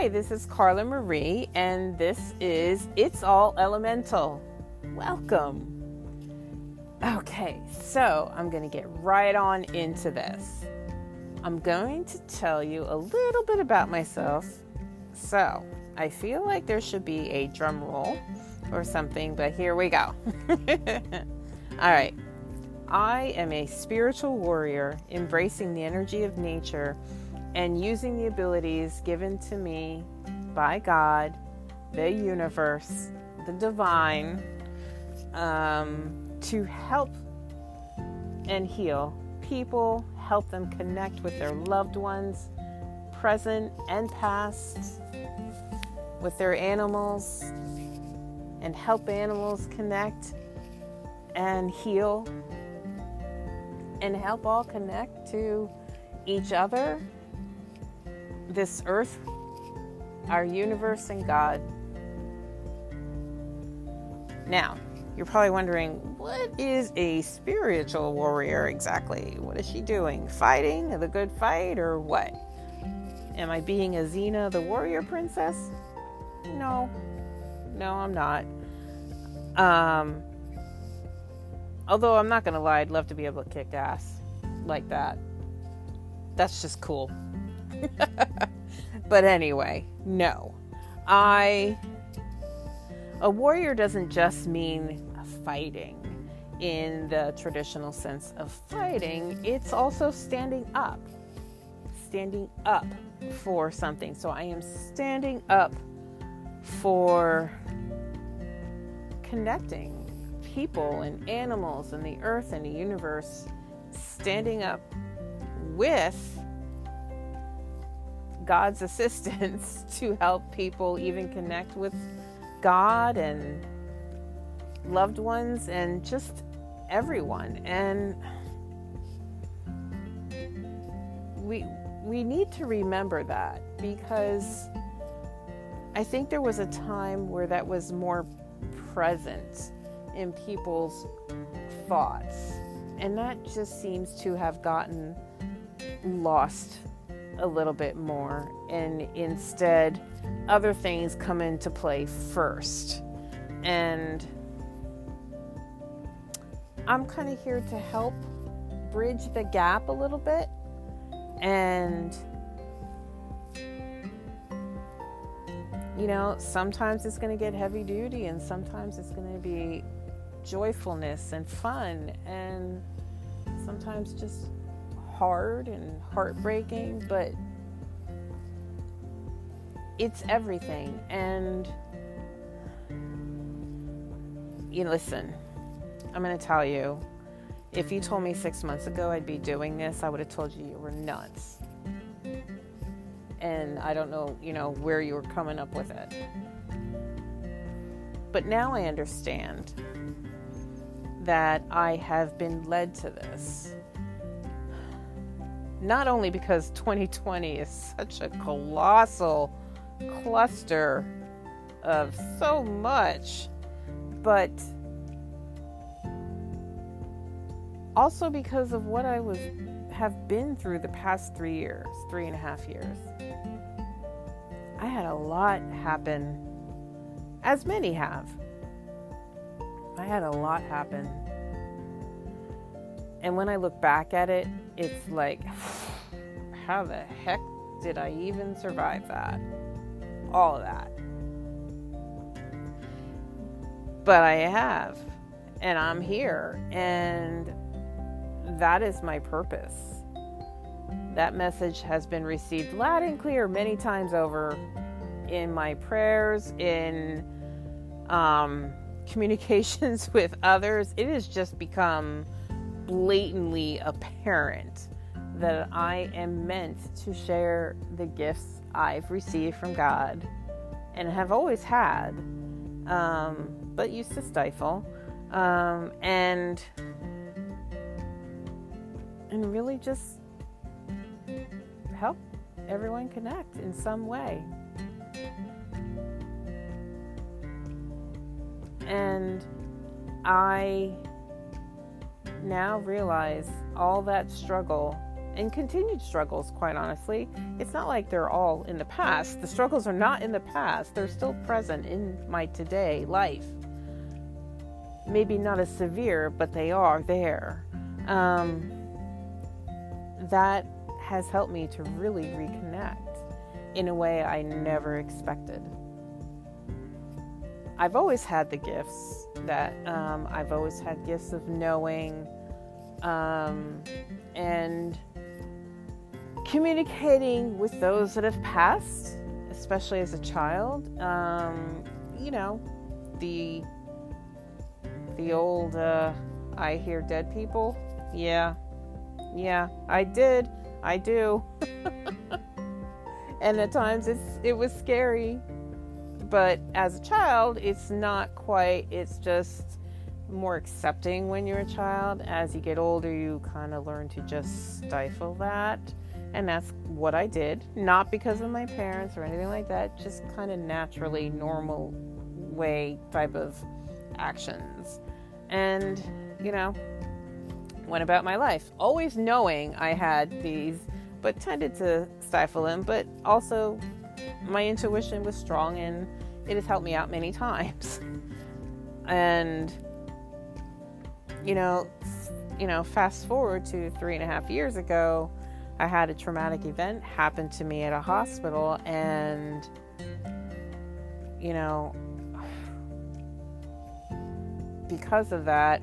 Hi, this is Carla Marie, and this is It's All Elemental. Welcome. Okay, so I'm going to get right on into this. I'm going to tell you a little bit about myself. So, I feel like there should be a drum roll or something, but here we go. All right. I am a spiritual warrior embracing the energy of nature and using the abilities given to me by God, the universe, the divine, um, to help and heal people, help them connect with their loved ones, present and past, with their animals, and help animals connect and heal, and help all connect to each other this earth, our universe, and God. Now, you're probably wondering, what is a spiritual warrior exactly? What is she doing? Fighting the good fight or what? Am I being a Xena the warrior princess? No. No, I'm not. Um, although I'm not to lie, I'd love to be able to kick ass like that. That's just cool. but anyway, no. I. A warrior doesn't just mean fighting in the traditional sense of fighting, it's also standing up. Standing up for something. So I am standing up for connecting people and animals and the earth and the universe, standing up with God's assistance to help people even connect with God and loved ones and just everyone. And we we need to remember that because I think there was a time where that was more present in people's thoughts. And that just seems to have gotten lost a little bit more and instead other things come into play first. And i'm kind of here to help bridge the gap a little bit and you know sometimes it's going to get heavy duty and sometimes it's going to be joyfulness and fun and sometimes just hard and heartbreaking, mm-hmm. but it's everything. And you know, listen, I'm going to tell you if you told me six months ago I'd be doing this, I would have told you you were nuts. And I don't know, you know, where you were coming up with it. But now I understand that I have been led to this not only because 2020 is such a colossal cluster of so much, but also because of what I was have been through the past three years, three and a half years. I had a lot happen, as many have. I had a lot happen. And when I look back at it, it's like, how the heck did I even survive that? All of that. But I have, and I'm here, and that is my purpose. That message has been received loud and clear many times over in my prayers, in um, communications with others. It has just become blatantly apparent that I am meant to share the gifts I've received from God and have always had, um, but used to stifle, um, and and really just help everyone connect in some way. And I now realize all that struggle and continued struggles, quite honestly. It's not like they're all in the past. The struggles are not in the past, they're still present in my today life. Maybe not as severe, but they are there. Um, that has helped me to really reconnect in a way I never expected. I've always had the gifts that um, I've always had gifts of knowing um, and communicating with those that have passed, especially as a child. Um, you know, the the old uh, I hear dead people. Yeah, yeah, I did. I do. and at times it's it was scary. But as a child, it's not quite. It's just more accepting when you're a child. As you get older, you kind of learn to just stifle that. And that's what I did. Not because of my parents or anything like that, just kind of naturally, normal way type of actions. And, you know, went about my life, always knowing I had these, but tended to stifle them. But also, my intuition was strong and it has helped me out many times. and, you know, you know, fast forward to three and a half years ago, I had a traumatic event happen to me at a hospital, and, you know, because of that,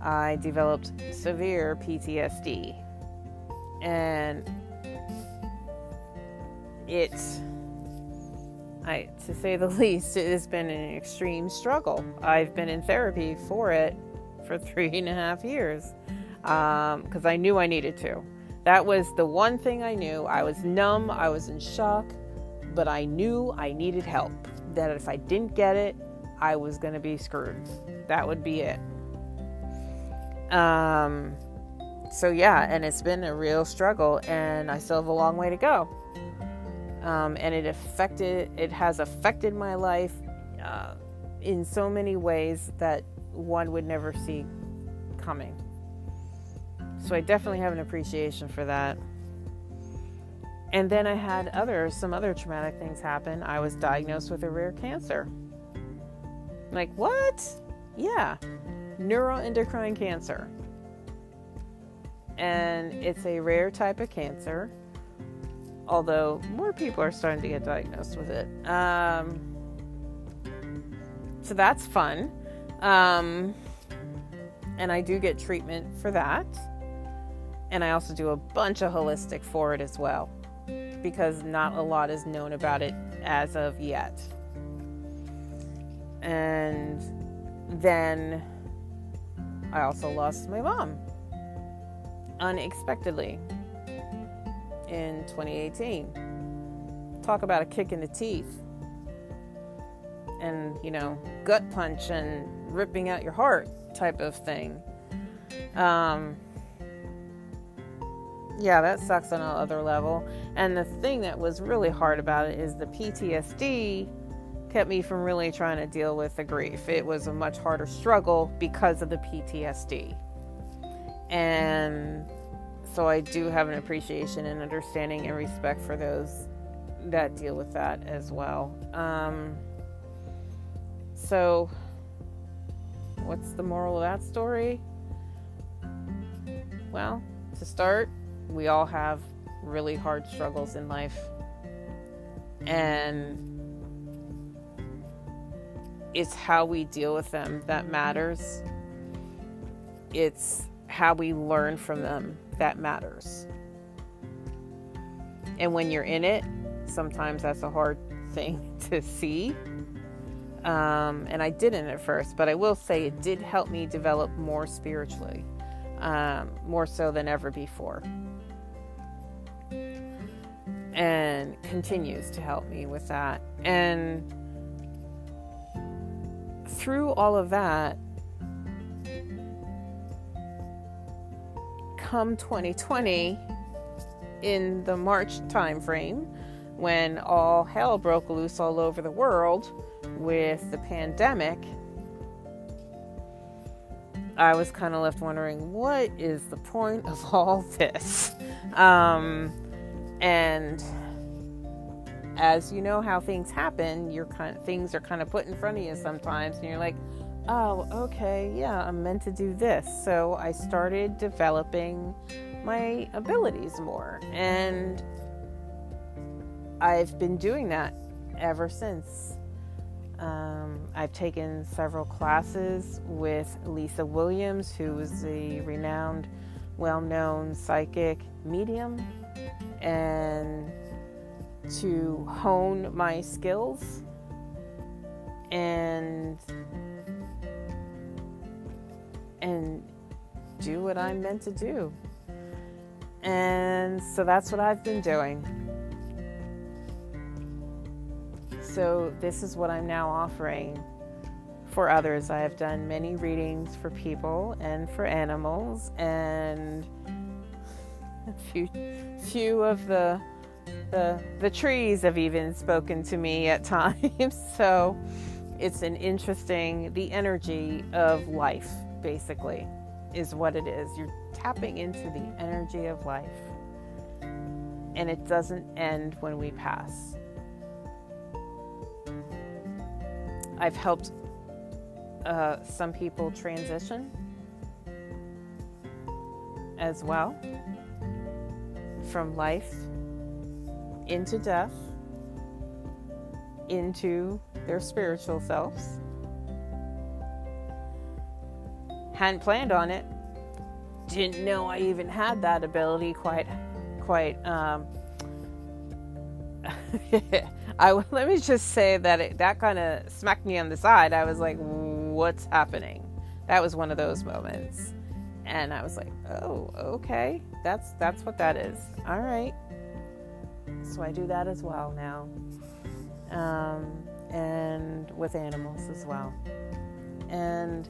I developed severe PTSD. And it's, I, to say the least, it has been an extreme struggle. I've been in therapy for it for three and a half years because um, I knew I needed to. That was the one thing I knew. I was numb, I was in shock, but I knew I needed help. That if I didn't get it, I was going to be screwed. That would be it. Um, so yeah, and it's been a real struggle, and I still have a long way to go. Um, and it affected, it has affected my life uh, in so many ways that one would never see coming. So I definitely have an appreciation for that. And then I had other some other traumatic things happen. I was diagnosed with a rare cancer. Like what? Yeah, neuroendocrine cancer. And it's a rare type of cancer, although more people are starting to get diagnosed with it. Um, so that's fun. Um, and I do get treatment for that. And I also do a bunch of holistic for it as well, because not a lot is known about it as of yet. And then I also lost my mom unexpectedly in 2018. Talk about a kick in the teeth and, you know, gut punch and ripping out your heart type of thing. Um, yeah, that sucks on another level. And the thing that was really hard about it is the PTSD kept me from really trying to deal with the grief. It was a much harder struggle because of the PTSD. And so I do have an appreciation and understanding and respect for those that deal with that as well. Um, so, what's the moral of that story? Well, to start, we all have really hard struggles in life. And it's how we deal with them that matters. It's how we learn from them that matters. And when you're in it, sometimes that's a hard thing to see. Um, and I didn't at first, but I will say it did help me develop more spiritually, um, more so than ever before. And continues to help me with that. And through all of that, come 2020, in the March timeframe, when all hell broke loose all over the world with the pandemic, I was kind of left wondering what is the point of all this? Um, and as you know how things happen, your kind of, things are kind of put in front of you sometimes, and you're like, oh, okay, yeah, I'm meant to do this. So I started developing my abilities more, and I've been doing that ever since. Um, I've taken several classes with Lisa Williams, who is a renowned, well known psychic medium, and to hone my skills and and do what I'm meant to do. And so that's what I've been doing. So this is what I'm now offering for others. I have done many readings for people and for animals and a few few of the the the trees have even spoken to me at times. so it's an interesting the energy of life basically is what it is. You're tapping into the energy of life. And it doesn't end when we pass. I've helped uh, some people transition as well from life into death, into their spiritual selves. Hadn't planned on it. Didn't know I even had that ability quite, quite. Um, I let me just say that it, that kind of smacked me on the side. I was like, "What's happening?" That was one of those moments, and I was like, "Oh, okay, that's that's what that is. All right." So I do that as well now. Um, and with animals as well. And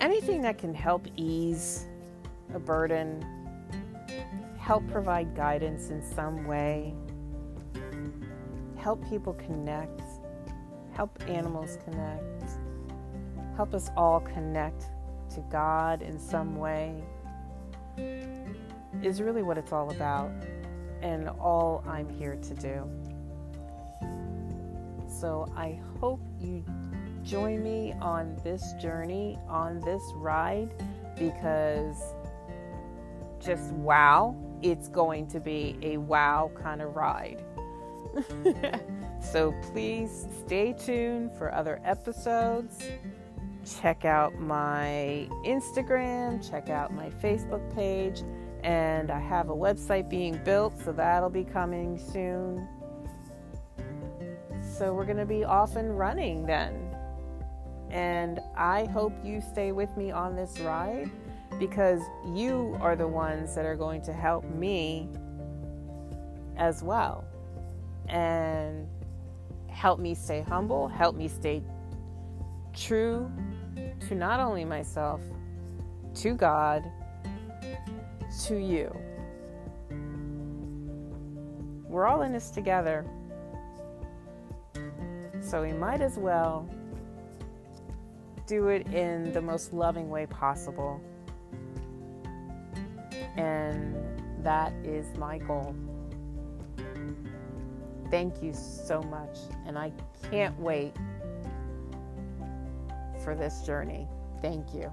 anything that can help ease a burden, help provide guidance in some way, help people connect, help animals connect, help us all connect to God in some way is really what it's all about and all I'm here to do. So I hope you join me on this journey, on this ride, because just wow, it's going to be a wow kind of ride. so please stay tuned for other episodes. Check out my Instagram, check out my Facebook page and I have a website being built, so that'll be coming soon. So we're going to be off and running then. And I hope you stay with me on this ride because you are the ones that are going to help me as well. And help me stay humble, help me stay true to not only myself, to God, to you. We're all in this together. So we might as well do it in the most loving way possible. And that is my goal. Thank you so much. And I can't wait for this journey. Thank you.